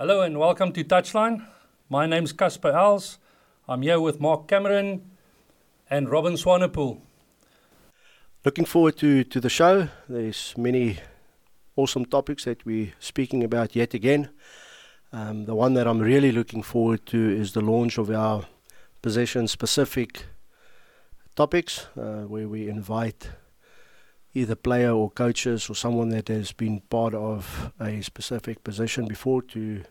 Hello and welcome to Touchline. My name's Casper Els. I'm here with Mark Cameron and Robin Swanepoel. Looking forward to, to the show. There's many awesome topics that we're speaking about yet again. Um, the one that I'm really looking forward to is the launch of our possession specific topics uh, where we invite either player or coaches or someone that has been part of a specific position before to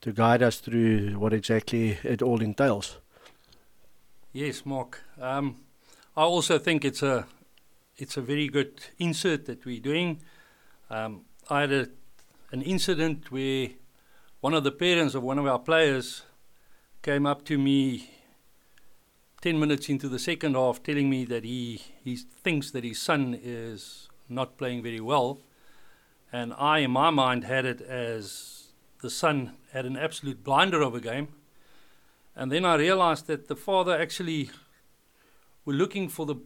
to guide us through what exactly it all entails. Yes, Mark. Um, I also think it's a it's a very good insert that we're doing. Um, I had a, an incident where one of the parents of one of our players came up to me 10 minutes into the second half telling me that he, he thinks that his son is not playing very well. And I, in my mind, had it as the son had an absolute blinder of a game. And then I realized that the father actually were looking for the,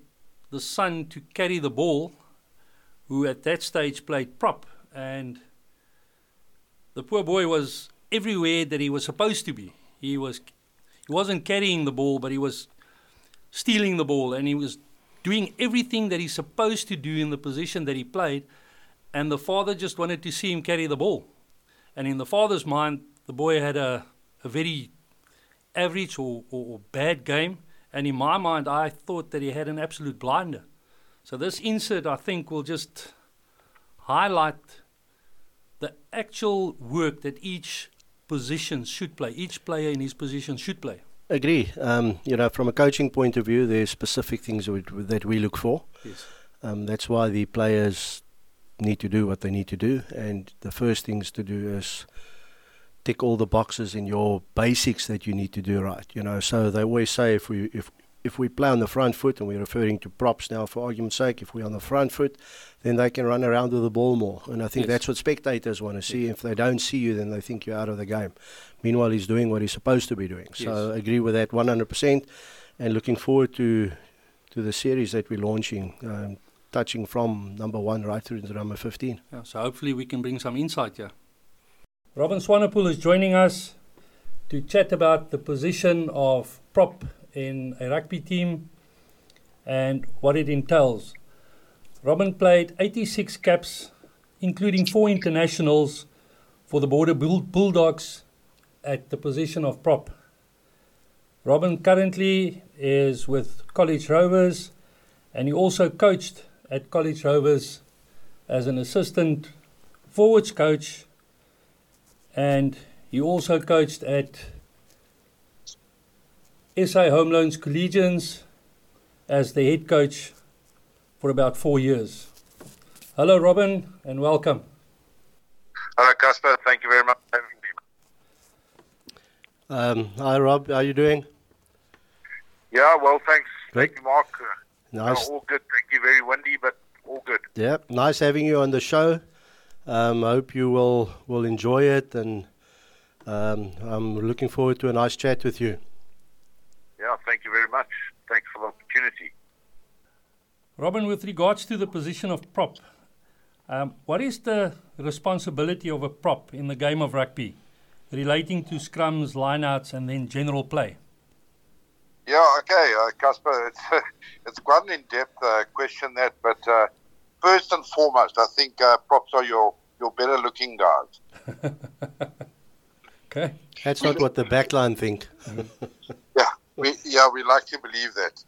the son to carry the ball, who at that stage played prop. And the poor boy was everywhere that he was supposed to be. He was he wasn't carrying the ball, but he was stealing the ball and he was doing everything that he's supposed to do in the position that he played. And the father just wanted to see him carry the ball. And in the father's mind, the boy had a, a very average or, or, or bad game. And in my mind, I thought that he had an absolute blinder. So this insert, I think, will just highlight the actual work that each position should play, each player in his position should play. Agree. Um, you know, from a coaching point of view, there's specific things that we look for. Yes. Um, that's why the players need to do what they need to do, and the first things to do is tick all the boxes in your basics that you need to do right. You know, so they always say if we if if we play on the front foot, and we're referring to props now for argument's sake, if we're on the front foot, then they can run around with the ball more. And I think yes. that's what spectators want to see. Yes. If they don't see you, then they think you're out of the game. Meanwhile, he's doing what he's supposed to be doing. Yes. So I agree with that 100%. And looking forward to to the series that we're launching, um, touching from number one right through to number 15. Yeah, so hopefully we can bring some insight here. Robin Swanepoel is joining us to chat about the position of prop in a rugby team and what it entails. Robin played 86 caps, including four internationals for the Border Bull- Bulldogs at the position of prop. Robin currently is with College Rovers and he also coached at College Rovers as an assistant forwards coach and he also coached at SA Home Loans Collegians as the head coach for about four years. Hello, Robin, and welcome. Hello, Casper. Thank you very much for having me. Um, hi, Rob. How are you doing? Yeah, well, thanks. Great. Thank you, Mark. Nice. Uh, all good. Thank you. Very windy, but all good. Yeah, nice having you on the show. Um, I hope you will will enjoy it, and um, I'm looking forward to a nice chat with you. Yeah, thank you very much. Thanks for the opportunity. Robin, with regards to the position of prop, um, what is the responsibility of a prop in the game of rugby relating to scrums, lineouts, and then general play? Yeah, okay, uh, Casper, it's, it's quite an in depth uh, question, that, but uh, first and foremost, I think uh, props are your, your better looking guys. okay. That's not what the backline think. Yeah, we, yeah, we like to believe that.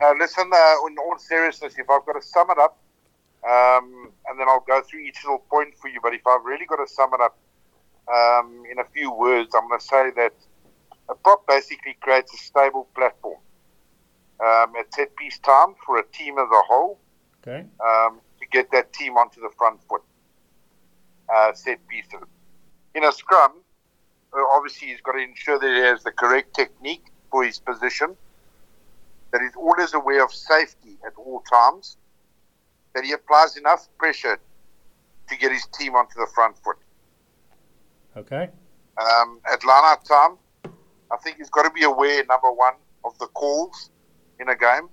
Now, listen, uh, in all seriousness, if I've got to sum it up, um, and then I'll go through each little point for you, but if I've really got to sum it up um, in a few words, I'm going to say that a prop basically creates a stable platform um, at set piece time for a team as a whole okay. um, to get that team onto the front foot. Uh, set pieces. In a scrum, uh, obviously he's got to ensure that he has the correct technique for his position, that he's always aware of safety at all times, that he applies enough pressure to get his team onto the front foot. Okay. Um, at line out time, I think he's got to be aware, number one, of the calls in a game.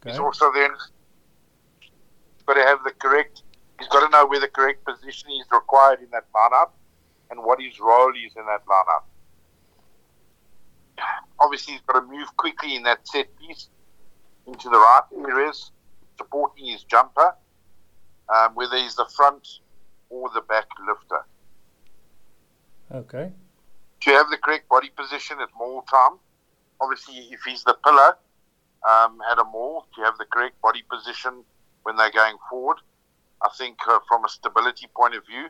Okay. He's also then got to have the correct, he's got to know where the correct position is required in that line up and what his role is in that lineup. Obviously, he's got to move quickly in that set piece into the right areas, supporting his jumper, um, whether he's the front or the back lifter. Okay. To have the correct body position at maul time, obviously, if he's the pillar um, at a maul, to have the correct body position when they're going forward. I think uh, from a stability point of view,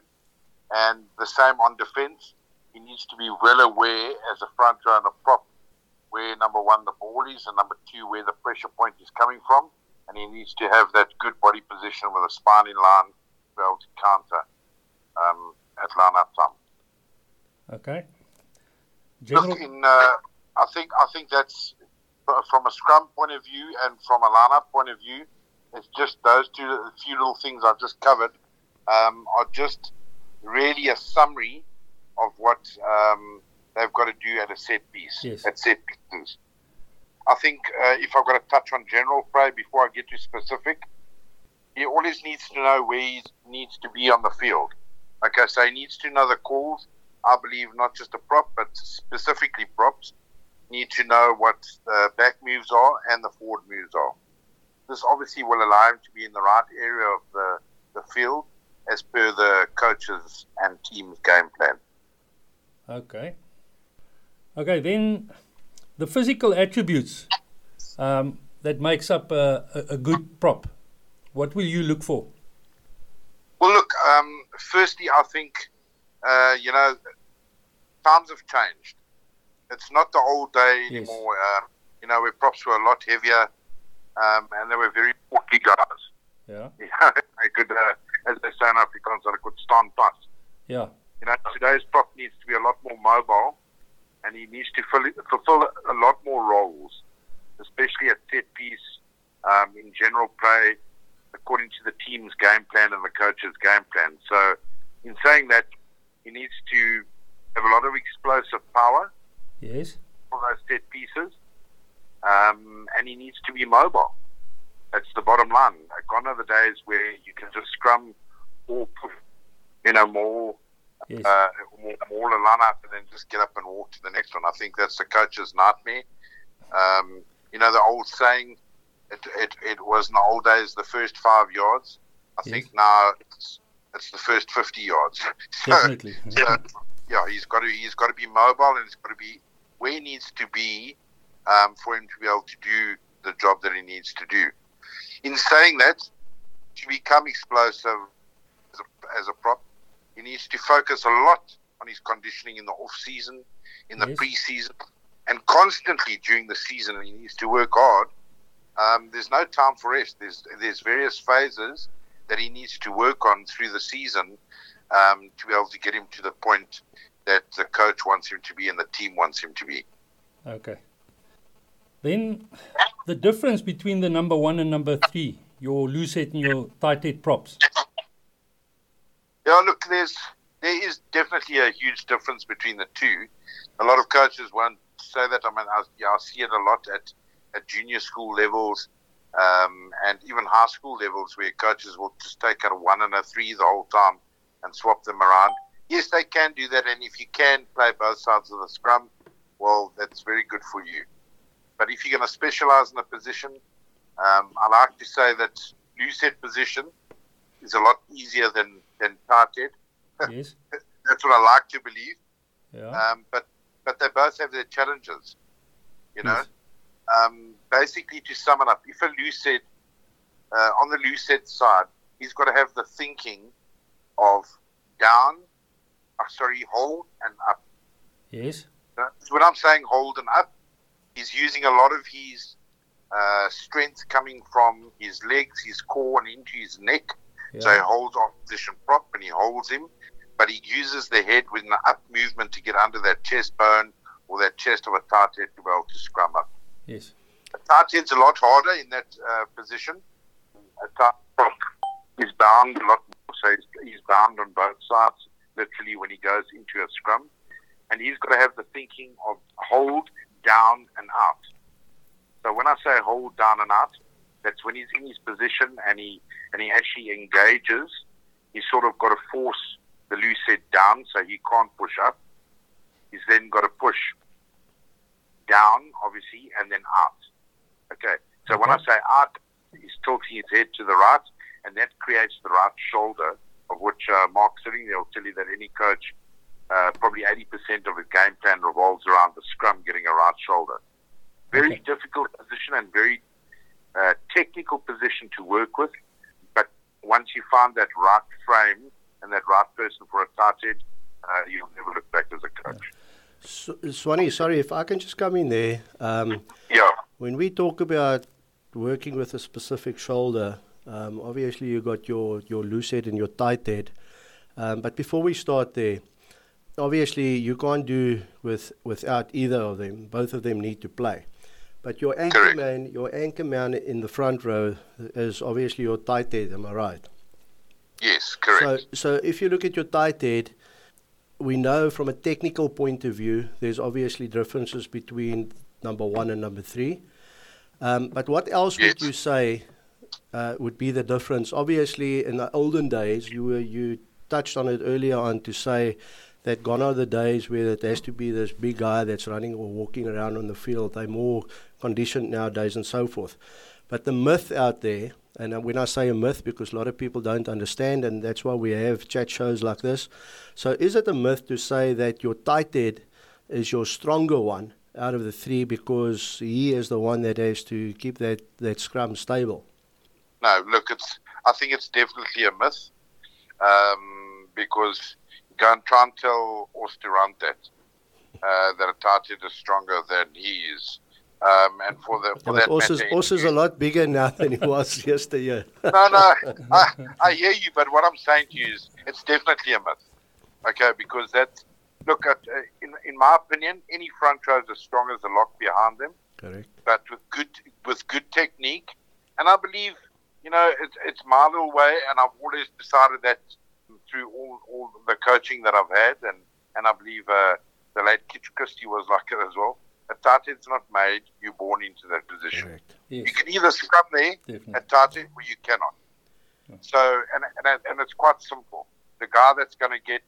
and the same on defence, he needs to be well aware as a front row and a prop where number one the ball is, and number two where the pressure point is coming from, and he needs to have that good body position with a spine in line to be able to counter um, at line up time. Okay. General- Look, in, uh, I think I think that's from a scrum point of view and from a lineup point of view. It's just those two few little things I've just covered um, are just really a summary of what um, they've got to do at a set piece, yes. at set pieces. I think uh, if I've got to touch on general play before I get to specific, he always needs to know where he needs to be on the field. Okay, so he needs to know the calls. I believe not just a prop, but specifically props need to know what the back moves are and the forward moves are. This obviously will allow him to be in the right area of the, the field as per the coaches and team's game plan. Okay. Okay, then the physical attributes um, that makes up a, a, a, good prop. What will you look for? Well, look. Um, firstly, I think uh, you know times have changed. It's not the old day yes. anymore. Uh, you know, where props were a lot heavier, um, and they were very portly guys. Yeah. I could, uh, as they say in Afrikaans, I could stand fast. Yeah. You know, today's prop needs to be a lot more mobile, and he needs to fill, fulfill a lot more roles, especially at set piece, um, in general play, according to the team's game plan and the coach's game plan. So, in saying that, he needs to have a lot of explosive power. Yes. For those set pieces, um, and he needs to be mobile. That's the bottom line. Like gone are the days where you can just scrum or put, you know, more yes. uh, more a line up and then just get up and walk to the next one. I think that's the coach's nightmare. Um, you know, the old saying, it, it, it was in the old days the first five yards. I yes. think now it's, it's the first 50 yards. so, Definitely. so, yeah, he's got to he's got to be mobile and he's got to be where he needs to be um, for him to be able to do the job that he needs to do. In saying that, to become explosive as a, as a prop, he needs to focus a lot on his conditioning in the off season, in the yes. pre-season, and constantly during the season. He needs to work hard. Um, there's no time for rest. There's there's various phases that he needs to work on through the season um, to be able to get him to the point that the coach wants him to be and the team wants him to be. Okay. Then the difference between the number one and number three, your loose head and your tight head props. There's there is definitely a huge difference between the two. A lot of coaches won't say that. I mean, I, yeah, I see it a lot at, at junior school levels um, and even high school levels where coaches will just take a one and a three the whole time and swap them around. Yes, they can do that, and if you can play both sides of the scrum, well, that's very good for you. But if you're going to specialize in a position, um, I like to say that loose head position is a lot easier than, than tight head. Yes. that's what I like to believe. Yeah. Um, but but they both have their challenges. You know, yes. um, basically to sum it up, if a lucid uh, on the lucid side, he's got to have the thinking of down, uh, sorry, hold and up. Yes. Uh, when I'm saying hold and up, he's using a lot of his uh, strength coming from his legs, his core, and into his neck. Yeah. So he holds opposition prop and he holds him, but he uses the head with an up movement to get under that chest bone or that chest of a tight head to be able to scrum up. Yes. A tight head's a lot harder in that uh, position. A tight prop is bound a lot more, so he's, he's bound on both sides, literally, when he goes into a scrum. And he's got to have the thinking of hold down and out. So when I say hold down and out, that's when he's in his position and he and he actually engages. He's sort of got to force the loose head down so he can't push up. He's then got to push down, obviously, and then out. Okay. So when I say out, he's tilting his head to the right, and that creates the right shoulder, of which uh, Mark sitting there will tell you that any coach, uh, probably 80% of his game plan revolves around the scrum getting a right shoulder. Very okay. difficult position and very uh, technical position to work with. But once you find that right frame and that right person for a tight head, uh, you'll never look back as a coach. So, Swanee, sorry if I can just come in there. Um, yeah. When we talk about working with a specific shoulder, um, obviously you got your, your loose head and your tight head. Um, but before we start there, obviously you can't do with without either of them. Both of them need to play. But your anchor Correct. man, your anchor man in the front row is obviously your tight head. Am I right? Yes, correct. So, so if you look at your tight head, we know from a technical point of view, there's obviously differences between number one and number three. Um, but what else yes. would you say uh, would be the difference? Obviously, in the olden days, you were you touched on it earlier on to say that gone are the days where it has to be this big guy that's running or walking around on the field. They're more conditioned nowadays and so forth. But the myth out there, and when I say a myth, because a lot of people don't understand, and that's why we have chat shows like this. So, is it a myth to say that your tight head is your stronger one out of the three because he is the one that has to keep that, that scrum stable? No, look, it's. I think it's definitely a myth um, because go and try and tell Os du Randt uh, that Atati is stronger than he is. Um, and for the for yeah, that Os is, a lot bigger now than he was yesterday. no, no, I, I hear you, but what I'm saying to you is it's definitely a myth. Okay, because that's look at uh, in in my opinion, any front row is as strong as the lock behind them. Correct. But with good with good technique, and I believe you know it's it's my little way, and I've always decided that through all, all the coaching that I've had, and, and I believe uh, the late Kitch Christie was like it as well. A tight head's not made, you're born into that position. Yes. You can either scrum there Definitely. at tight head or you cannot. Yeah. So, and, and, and it's quite simple. The guy that's going to get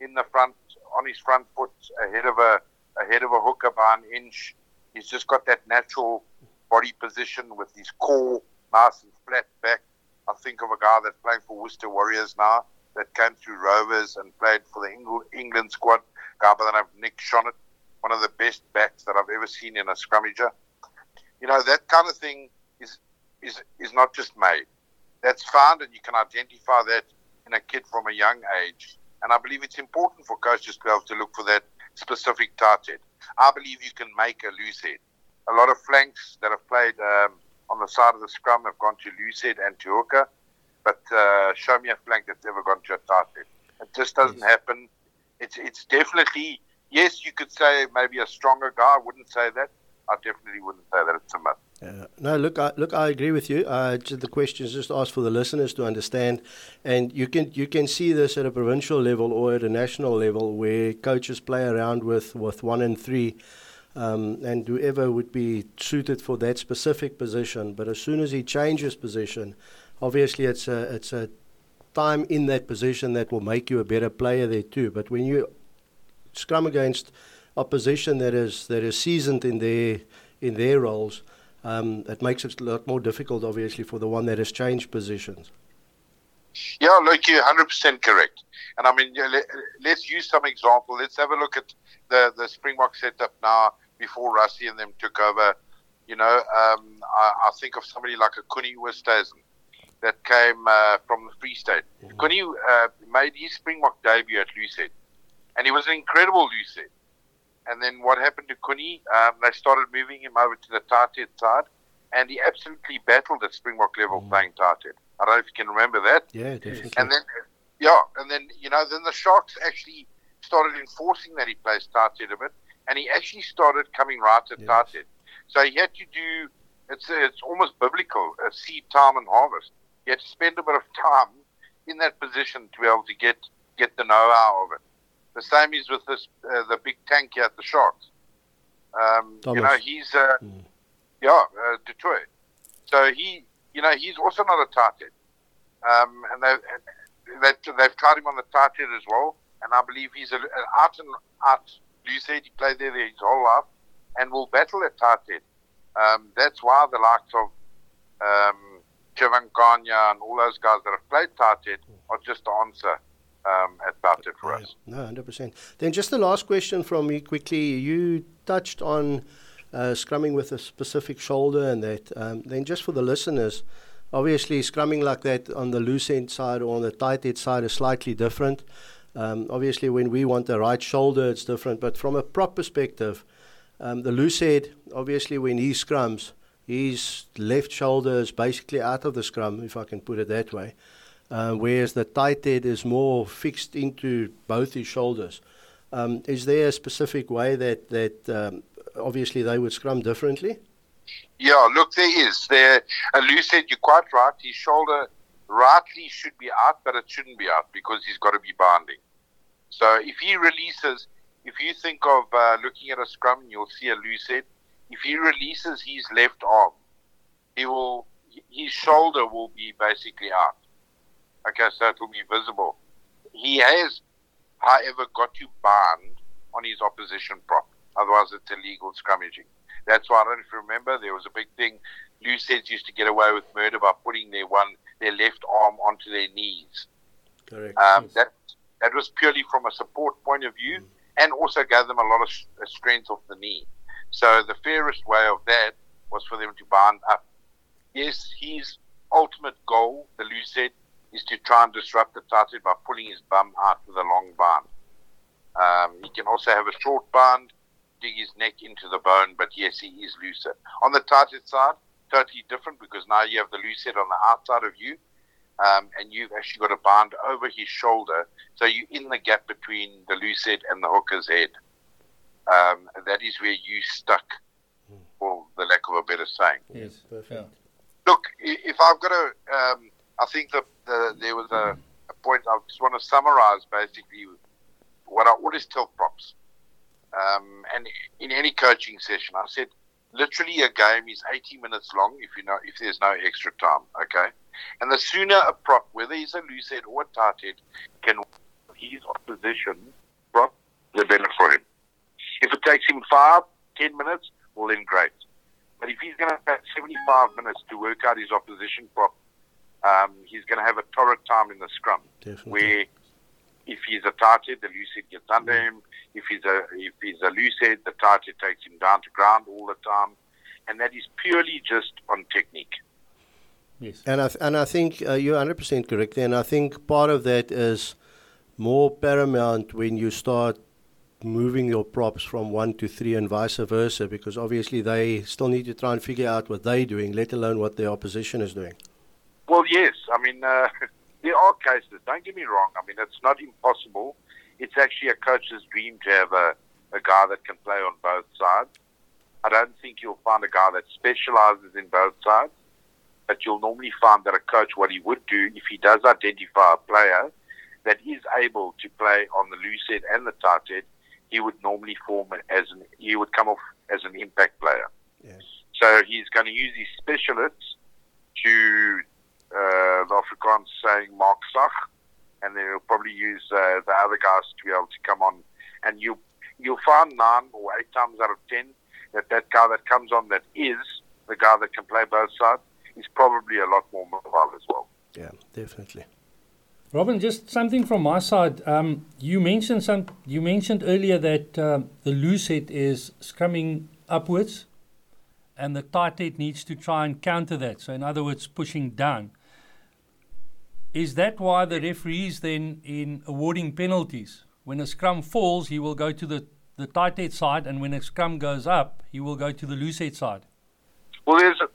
in the front, on his front foot, ahead of a ahead of a hooker by an inch, he's just got that natural body position with his core nice and flat back. I think of a guy that's playing for Worcester Warriors now that came through Rovers and played for the England squad. Guy by the name of Nick Schonert, one of the best backs that I've ever seen in a scrummager. You know that kind of thing is is is not just made. That's found, and you can identify that in a kid from a young age. And I believe it's important for coaches to be able to look for that specific target. I believe you can make a loose head. A lot of flanks that have played um, on the side of the scrum have gone to loose head and to hooker but uh, show me a flank that's ever gone to a tight head. It just doesn't yes. happen. It's it's definitely yes. You could say maybe a stronger guy. I wouldn't say that. I definitely wouldn't say that it's a myth. Uh, no, look, I, look, I agree with you. Uh, the question is just asked for the listeners to understand, and you can you can see this at a provincial level or at a national level where coaches play around with, with one and three, um, and whoever would be suited for that specific position. But as soon as he changes position, obviously it's a it's a time in that position that will make you a better player there too. But when you scrum against opposition that is that is seasoned in their in their roles, um, it makes it a lot more difficult, obviously, for the one that has changed positions. Yeah, look, you're 100% correct. And I mean, let, us use some example. Let's have a look at the, the Springbok setup now before Rassie and them took over. You know, um, I, I, think of somebody like a Coenie Oosthuizen that came uh, from the Free State. Mm-hmm. Coenie uh, made his Springbok debut at Lucid, and he was an incredible Lucid. And then what happened to Coenie? Um, they started moving him over to the head side, and he absolutely battled at Springbok level mm-hmm. playing tight. I don't know if you can remember that. Yeah, definitely. And then, yeah, and then you know, then the Sharks actually started enforcing that he plays tight a bit, and he actually started coming right at yes. So he had to do. It's it's almost biblical. A seed time and harvest you had to spend a bit of time in that position to be able to get get the know-how of it. The same is with this uh, the big tank here at the Sharks. Um, you know, he's uh, mm. yeah, uh, du Toit. So he, you know, he's also not a tight end. Um, and they, they've, they've tried him on the tight head as well, and I believe he's a, an out and out said He played there his whole life and will battle at tight head. Um, that's why the likes of um, Kevin Kanya and all those guys that have played tight head are just the answer um, at tight head for us. No, 100%. Then just the last question from me quickly. You touched on uh, scrumming with a specific shoulder and that. Um, then just for the listeners, obviously scrumming like that on the loose end side or on the tight end side is slightly different. Um, obviously, when we want the right shoulder, it's different. But from a prop perspective, um, the loose head, obviously, when he scrums, his left shoulder is basically out of the scrum, if I can put it that way. Uh, whereas the tight head is more fixed into both his shoulders. Um, is there a specific way that that um, obviously they would scrum differently? Yeah, look, there is. There, a loose head, you're quite right. His shoulder rightly should be out, but it shouldn't be out because he's got to be binding. So if he releases, if you think of uh, looking at a scrum, you'll see a loose head. If he releases his left arm, he will, his shoulder will be basically out. Okay, so it will be visible. He has, however, got to bind on his opposition prop. Otherwise, it's illegal scrummaging. That's why I don't know if you remember, there was a big thing. Heads used to get away with murder by putting their one their left arm onto their knees. Correct. Um, yes. That that was purely from a support point of view, mm. and also gave them a lot of strength off the knee. So the fairest way of that was for them to bind up. Yes, his ultimate goal, the Lucid, is to try and disrupt the tight by pulling his bum out with a long bind. Um, he can also have a short bind, dig his neck into the bone, but yes, he is lucid. On the tight side, totally different because now you have the loose head on the outside of you, um, and you've actually got a band over his shoulder, so you're in the gap between the loose head and the hooker's head. Um, that is where you stuck, for the lack of a better saying. Yes, perfect. Yeah. Look, if I've got to, um, I think that the, there was a, a point I just want to summarize basically what I always tell props. Um, and in any coaching session, I said literally a game is 80 minutes long if you know if there's no extra time. Okay, and the sooner a prop, whether he's a loose head or a tight head, can his opposition prop, the better for him. If it takes him five, ten minutes, well then great. But if he's going to take 75 minutes to work out his opposition prop, um, he's going to have a torrid time in the scrum. Definitely. Where if he's a tight head, the loose head gets under him. If he's a if he's a loose head, the tight head takes him down to ground all the time, and that is purely just on technique. Yes, and I th- and I think uh, you're 100 percent correct, and I think part of that is more paramount when you start moving your props from one to three and vice versa, because obviously they still need to try and figure out what they're doing, let alone what their opposition is doing. Well, yes, I mean. Uh, there are cases. Don't get me wrong. I mean, it's not impossible. It's actually a coach's dream to have a, a guy that can play on both sides. I don't think you'll find a guy that specializes in both sides, but you'll normally find that a coach, what he would do if he does identify a player that is able to play on the loose end and the tight head, he would normally form as an, he would come off as an impact player. Yes. So he's going to use his specialists to uh, the Afrikaans saying maak sag, and then he'll probably use uh, the other guys to be able to come on. And you you'll find nine or eight times out of ten that that guy that comes on that is the guy that can play both sides is probably a lot more mobile as well. Yeah, definitely. Robin, just something from my side. Um, you mentioned some. You mentioned earlier that uh, the loose head is scrumming upwards, and the tight head needs to try and counter that. So, in other words, pushing down. Is that why the referees then, in awarding penalties, when a scrum falls, he will go to the, the tight head side, and when a scrum goes up, he will go to the loose head side? Well, there's a,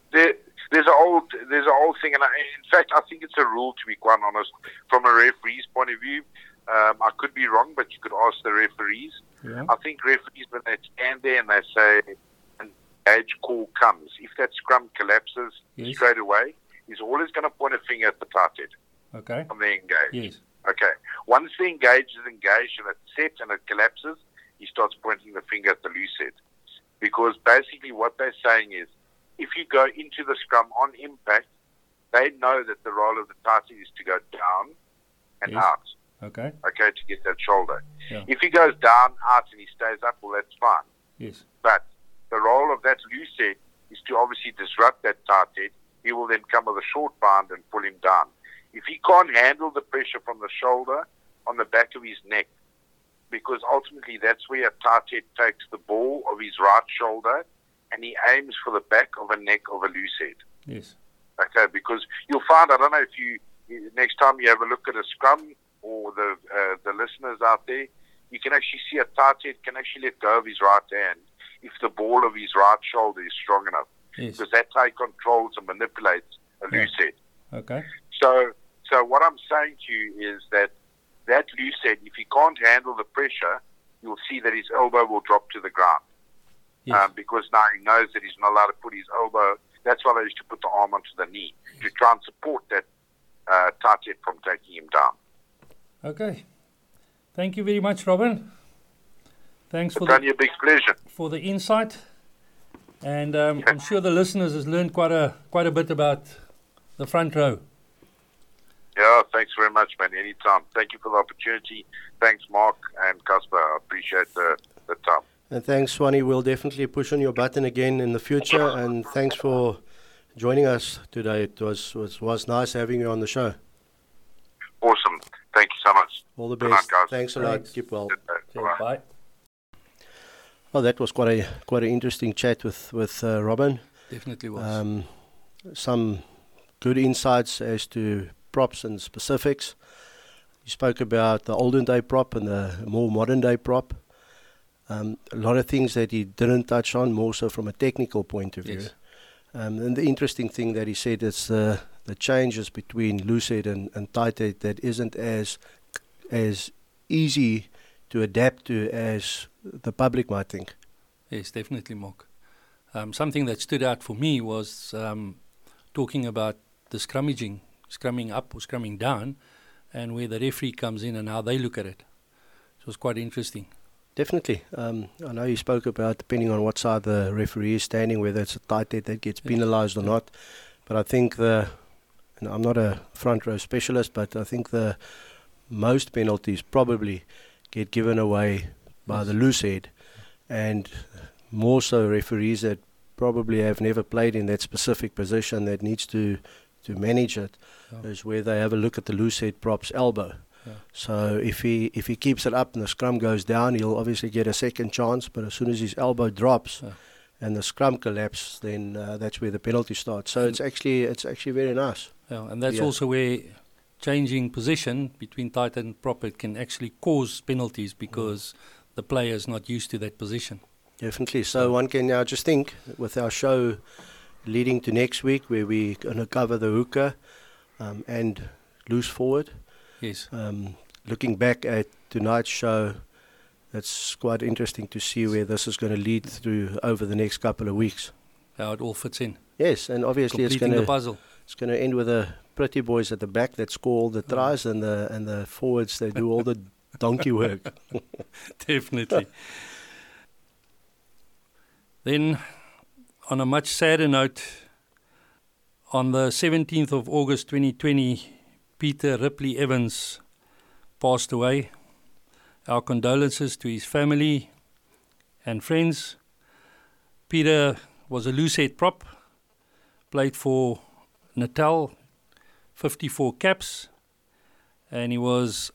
there's an old there's an old thing, and I, in fact, I think it's a rule to be quite honest from a referee's point of view. Um, I could be wrong, but you could ask the referees. Yeah. I think referees when they stand there and they say an age call comes, if that scrum collapses yes. straight away, he's always going to point a finger at the tight head. Okay. On the engage. Yes. Okay. Once the engage is engaged and it's set and it collapses, he starts pointing the finger at the loose head. Because basically what they're saying is, if you go into the scrum on impact, they know that the role of the tight head is to go down and Yes. out. Okay. Okay, to get that shoulder. Yeah. If he goes down, out, and he stays up, well, that's fine. Yes. But the role of that loose head is to obviously disrupt that tight head. He will then come with a short bind and pull him down. If he can't handle the pressure from the shoulder on the back of his neck, because ultimately that's where a tight head takes the ball of his right shoulder and he aims for the back of a neck of a loose head. Yes. Okay, because you'll find, I don't know if you, next time you have a look at a scrum or the, uh, the listeners out there, you can actually see a tight head can actually let go of his right hand if the ball of his right shoulder is strong enough. Yes. Because that's how he controls and manipulates a loose head. Okay. So, so what I'm saying to you is that that loose head, if he can't handle the pressure, you'll see that his elbow will drop to the ground. Yes. Um, because now he knows that he's not allowed to put his elbow. That's why they used to put the arm onto the knee to try and support that uh, from taking him down. Okay. Thank you very much, Robin. Thanks for the big pleasure. for the insight, and um, I'm sure the listeners has learned quite a quite a bit about the front row. Yeah, thanks very much, man. Anytime. Thank you for the opportunity. Thanks, Mark and Casper. I appreciate the, the time. And thanks, Swanee. We'll definitely push on your button again in the future. And thanks for joining us today. It was was, was nice having you on the show. Awesome. Thank you so much. All the Good night, best. guys. Thanks a lot. Thanks. Keep well. Good. Okay, Bye. bye. Well, that was quite a quite an interesting chat with with uh, Robin. Definitely was. Um, some good insights as to props and specifics. You spoke about the olden day prop and the more modern day prop. Um, a lot of things that he didn't touch on, more so from a technical point of view. Yes. Um, and the interesting thing that he said is the the changes between lucid and, and tight head that isn't as as easy to adapt to as the public might think. Yes, definitely, Mark. Um, something that stood out for me was um, talking about the scrummaging, scrumming up or scrumming down, and where the referee comes in and how they look at it. It was quite interesting. Definitely. Um, I know you spoke about depending on what side the referee is standing, whether it's a tight head that gets penalised or not. But I think the, and I'm not a front row specialist, but I think the most penalties probably get given away by the loose head, and more so referees that probably have never played in that specific position that needs to to manage it Yeah. is where they have a look at the loose head prop's elbow. Yeah. So if he if he keeps it up and the scrum goes down, he'll obviously get a second chance. But as soon as his elbow drops Yeah. and the scrum collapses, then uh, that's where the penalty starts. So it's actually it's actually very nice. Yeah, and that's also where changing position between tight and prop it can actually cause penalties because the player is not used to that position. Definitely. So one can now just think with our show leading to next week, where we're going to cover the hooker um, and loose forward. Yes. Um, looking back at tonight's show, it's quite interesting to see where this is going to lead through over the next couple of weeks. How it all fits in. Yes, and obviously it's going the to puzzle. it's going to end with the pretty boys at the back that score all the tries and the and the forwards that do all the donkey work. Definitely. then, on a much sadder note, on the 17th of August 2020, Peter Ripley Evans passed away. Our condolences to his family and friends. Peter was a loose head prop, played for Natal, 54 caps, and he was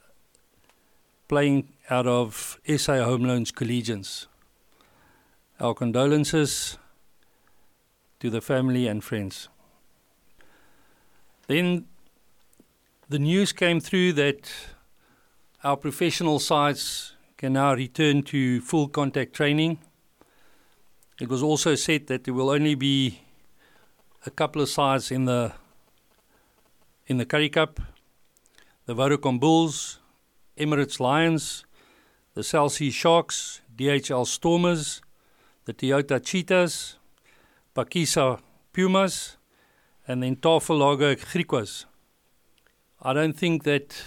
playing out of SA Home Loans Collegians. Our condolences to the family and friends. Then the news came through that our professional sides can now return to full contact training. It was also said that there will only be a couple of sides in the in the Curry Cup, the Vodacom Bulls, Emirates Lions, the Celsea Sharks, DHL Stormers, the Toyota Cheetahs, Pakisa Pumas, and then Tafelago Griquas. I don't think that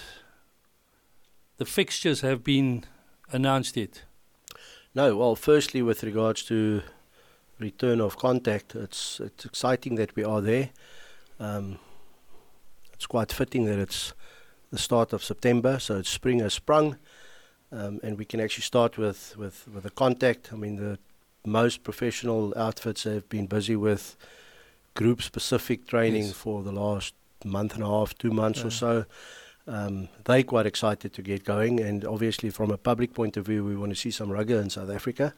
the fixtures have been announced yet. No, well, firstly, with regards to return of contact, it's it's exciting that we are there. Um, it's quite fitting that it's the start of September, so it's spring has sprung, um, and we can actually start with, with, with the contact. I mean, the most professional outfits have been busy with group specific training Yes. for the last month and a half, two months Yeah. or so. Um, they're quite excited to get going, and obviously, from a public point of view, we want to see some rugby in South Africa.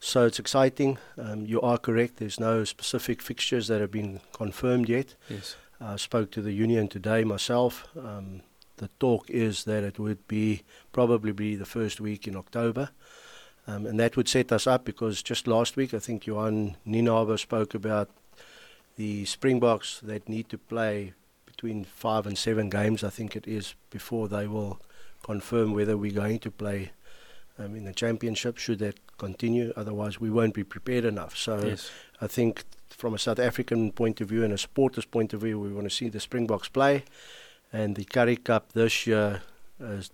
So it's exciting. Um, you are correct. There's no specific fixtures that have been confirmed yet. Yes. I spoke to the union today myself. Um, the talk is that it would be probably be the first week in October. Um, and that would set us up because just last week, I think Johan Nienaber spoke about the Springboks that need to play between five and seven games, I think it is, before they will confirm whether we're going to play um, in the championship, should that continue. Otherwise, we won't be prepared enough. So yes. I think from a South African point of view and a supporter's point of view, we want to see the Springboks play. And the Currie Cup this year, is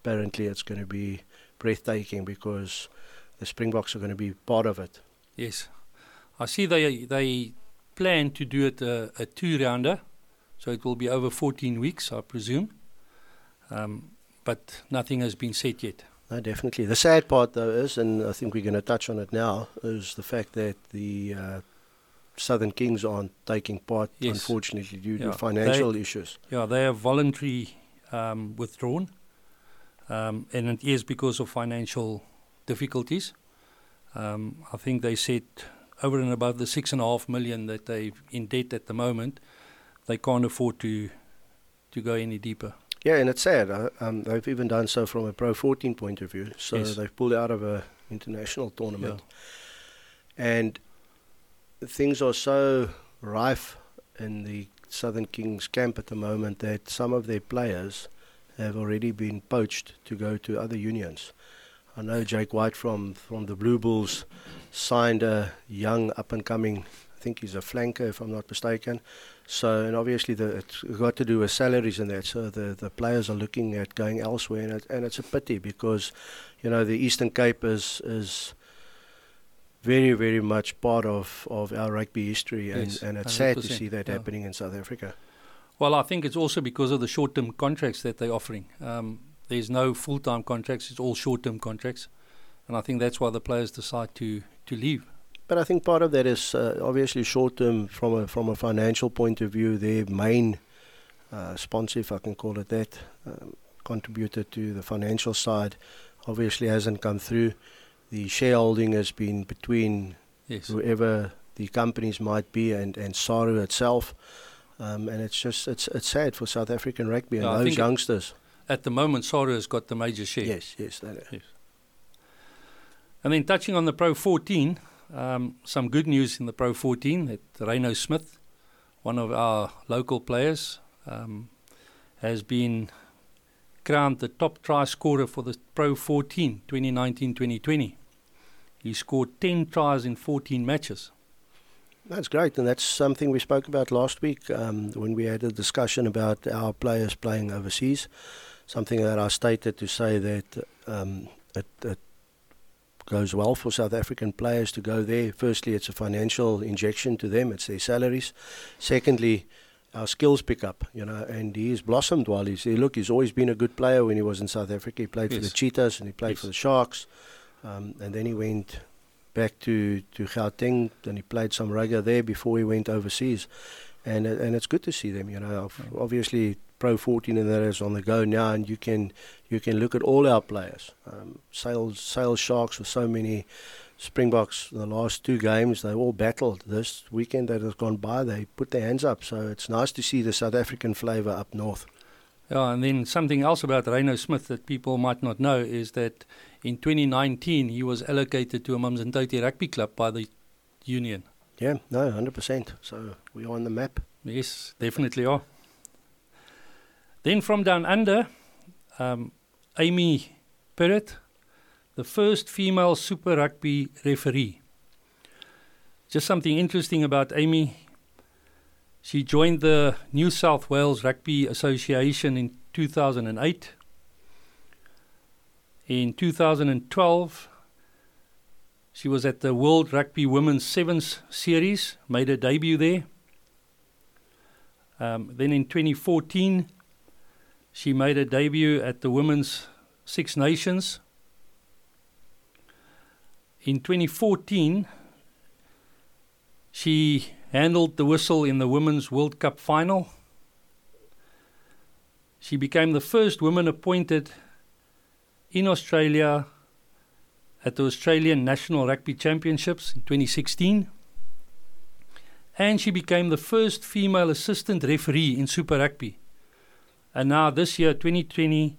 apparently it's going to be breathtaking because the Springboks are going to be part of it. Yes. I see they they plan to do it a, a two rounder, so it will be over 14 weeks, I presume. Um, but nothing has been said yet. No, definitely. The sad part, though, is, and I think we're going to touch on it now, is the fact that the uh, Southern Kings aren't taking part, Yes. unfortunately, due Yeah. to financial issues. Yeah, they have voluntary um, withdrawn, um, and it is because of financial difficulties. Um, I think they said over and above the six and a half million that they're in debt at the moment, they can't afford to to go any deeper. Yeah, and it's sad. Uh, um, they've even done so from a Pro 14 point of view. So Yes. they've pulled out of a international tournament. And things are so rife in the Southern Kings camp at the moment that some of their players have already been poached to go to other unions. I know Jake White from, from the Blue Bulls signed a young up and coming, I think he's a flanker if I'm not mistaken. So, and obviously the, it's got to do with salaries and that. So the, the players are looking at going elsewhere, and, it, and it's a pity because, you know, the Eastern Cape is is very, very much part of, of our rugby history, and, Yes, and it's sad to see that yeah. happening in South Africa. Well, I think it's also because of the short-term contracts that they're offering. Um, there's no full-time contracts; it's all short-term contracts, and I think that's why the players decide to to leave. But I think part of that is uh, obviously short term from a from a financial point of view. Their main uh, sponsor, if I can call it that, um, contributor to the financial side, obviously hasn't come through. The shareholding has been between Yes. whoever the companies might be and and SARU itself. Um, and it's just it's it's sad for South African rugby and I those youngsters. At the moment, Saru has got the major share. Yes, yes, that is. And then touching on the Pro 14, um, some good news in the Pro 14 that Rhyno Smith, one of our local players, um, has been crowned the top try scorer for the Pro 14 2019-2020. He scored 10 tries in 14 matches. That's great, and that's something we spoke about last week um, when we had a discussion about our players playing overseas. Something that I stated to say that um, it, it goes well for South African players to go there. Firstly, it's a financial injection to them; it's their salaries. Secondly, our skills pick up, you know, and he's blossomed while he's there. Look, he's always been a good player when he was in South Africa. He played for the Cheetahs and he played Yes. for the Sharks, um, and then he went back to, to Gauteng and he played some rugby there before he went overseas. And and it's good to see them, you know. Obviously, Pro 14 and that is on the go now, and you can you can look at all our players. Um, sales sales Sharks with so many Springboks. The last two games they all battled. This weekend that has gone by, they put their hands up. So it's nice to see the South African flavour up north. Yeah, and then something else about Rhyno Smith that people might not know is that in 2019 he was allocated to a Amanzimtoti rugby club by the union. Yeah, no, hundred percent. So we are on the map. Yes, definitely are. Then from down under, um, Amy Perrett, the first female Super Rugby referee. Just something interesting about Amy. She joined the New South Wales Rugby Association in 2008. In 2012, she was at the World Rugby Women's Sevens Series, made her debut there. Um, then in 2014, she made her debut at the Women's Six Nations. In 2014, she handled the whistle in the Women's World Cup final. She became the first woman appointed in Australia at the Australian National Rugby Championships in 2016. And she became the first female assistant referee in Super Rugby. And now, this year, 2020,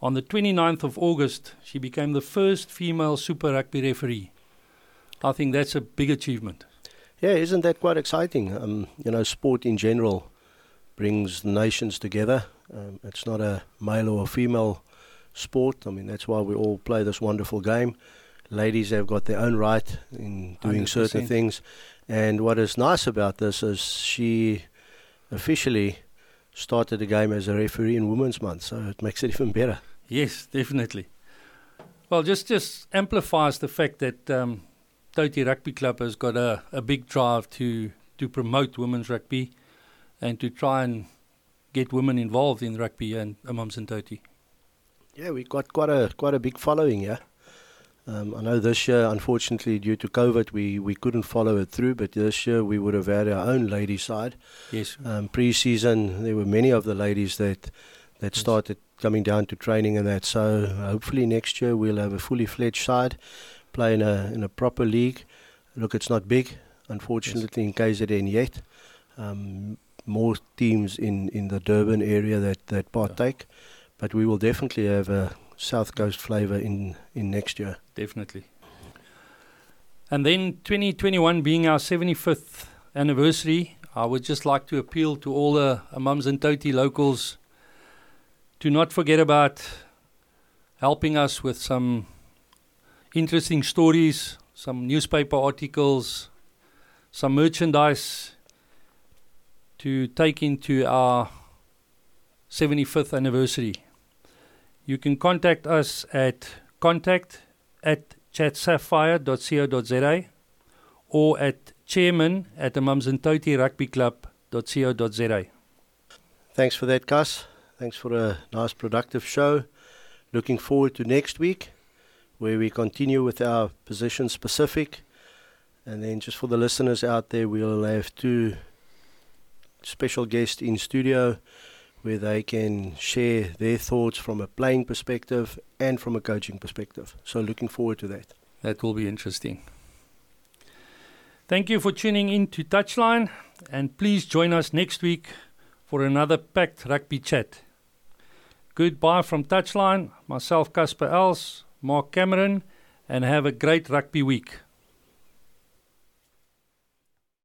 on the 29th of August, she became the first female Super Rugby referee. I think that's a big achievement. Yeah, isn't that quite exciting? Um, you know, sport in general brings nations together. Um, it's not a male or a female sport. I mean, that's why we all play this wonderful game. Ladies have got their own right in doing 100%. certain things. And what is nice about this is she officially started the game as a referee in Women's Month, so it makes it even better. Yes, definitely. Well, just just amplifies the fact that um, Toti Rugby Club has got a, a big drive to to promote women's rugby and to try and get women involved in rugby and Amanzimtoti. Yeah, we've got quite a quite a big following, yeah. Um, I know this year, unfortunately, due to COVID, we, we couldn't follow it through, but this year we would have had our own ladies side. Yes. Um, pre-season, there were many of the ladies that that yes. started coming down to training and that. So hopefully next year we'll have a fully fledged side, play in a in a proper league. Look, it's not big, unfortunately, yes. in KZN yet. Um, more teams in, in the Durban area that, that partake, yeah. but we will definitely have a South Coast flavour in, in next year. Definitely. And then 2021 being our 75th anniversary, I would just like to appeal to all the Amanzimtoti locals to not forget about helping us with some interesting stories, some newspaper articles, some merchandise to take into our 75th anniversary. You can contact us at contact at chatsapphire.co.za or at chairman at the Mums and Rugby Club.co.za. Thanks for that, Gus. Thanks for a nice, productive show. Looking forward to next week where we continue with our position specific. And then, just for the listeners out there, we'll have two special guests in studio where they can share their thoughts from a playing perspective and from a coaching perspective. So, looking forward to that. That will be interesting. Thank you for tuning in to Touchline, and please join us next week for another packed rugby chat. Goodbye from Touchline, myself, Casper Els, Mark Cameron, and have a great rugby week.